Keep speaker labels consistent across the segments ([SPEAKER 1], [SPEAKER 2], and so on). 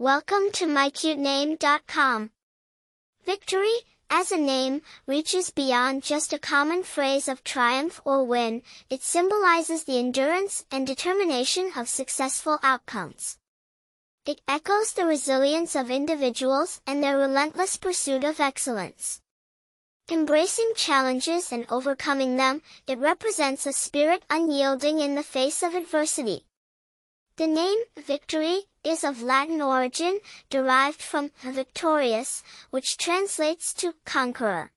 [SPEAKER 1] Welcome to mycutename.com. Victory, as a name, reaches beyond just a common phrase of triumph or win, it symbolizes the endurance and determination of successful outcomes. It echoes the resilience of individuals and their relentless pursuit of excellence. Embracing challenges and overcoming them, it represents a spirit unyielding in the face of adversity. The name, victory, is of Latin origin, derived from victorious, which translates to conqueror.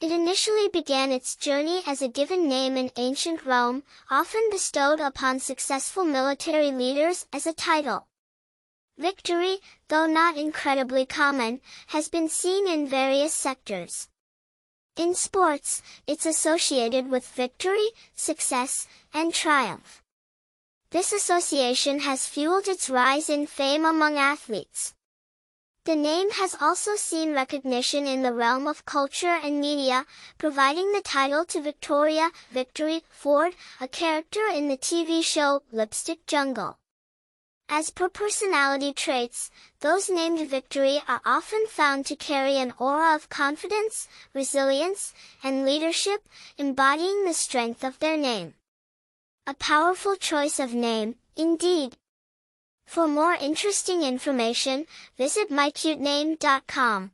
[SPEAKER 1] It initially began its journey as a given name in ancient Rome, often bestowed upon successful military leaders as a title. Victory, though not incredibly common, has been seen in various sectors. In sports, it's associated with victory, success, and triumph. This association has fueled its rise in fame among athletes. The name has also seen recognition in the realm of culture and media, providing the title to Victoria Victory Ford, a character in the TV show Lipstick Jungle. As per personality traits, those named Victory are often found to carry an aura of confidence, resilience, and leadership, embodying the strength of their name. A powerful choice of name, indeed. For more interesting information, visit mycutename.com.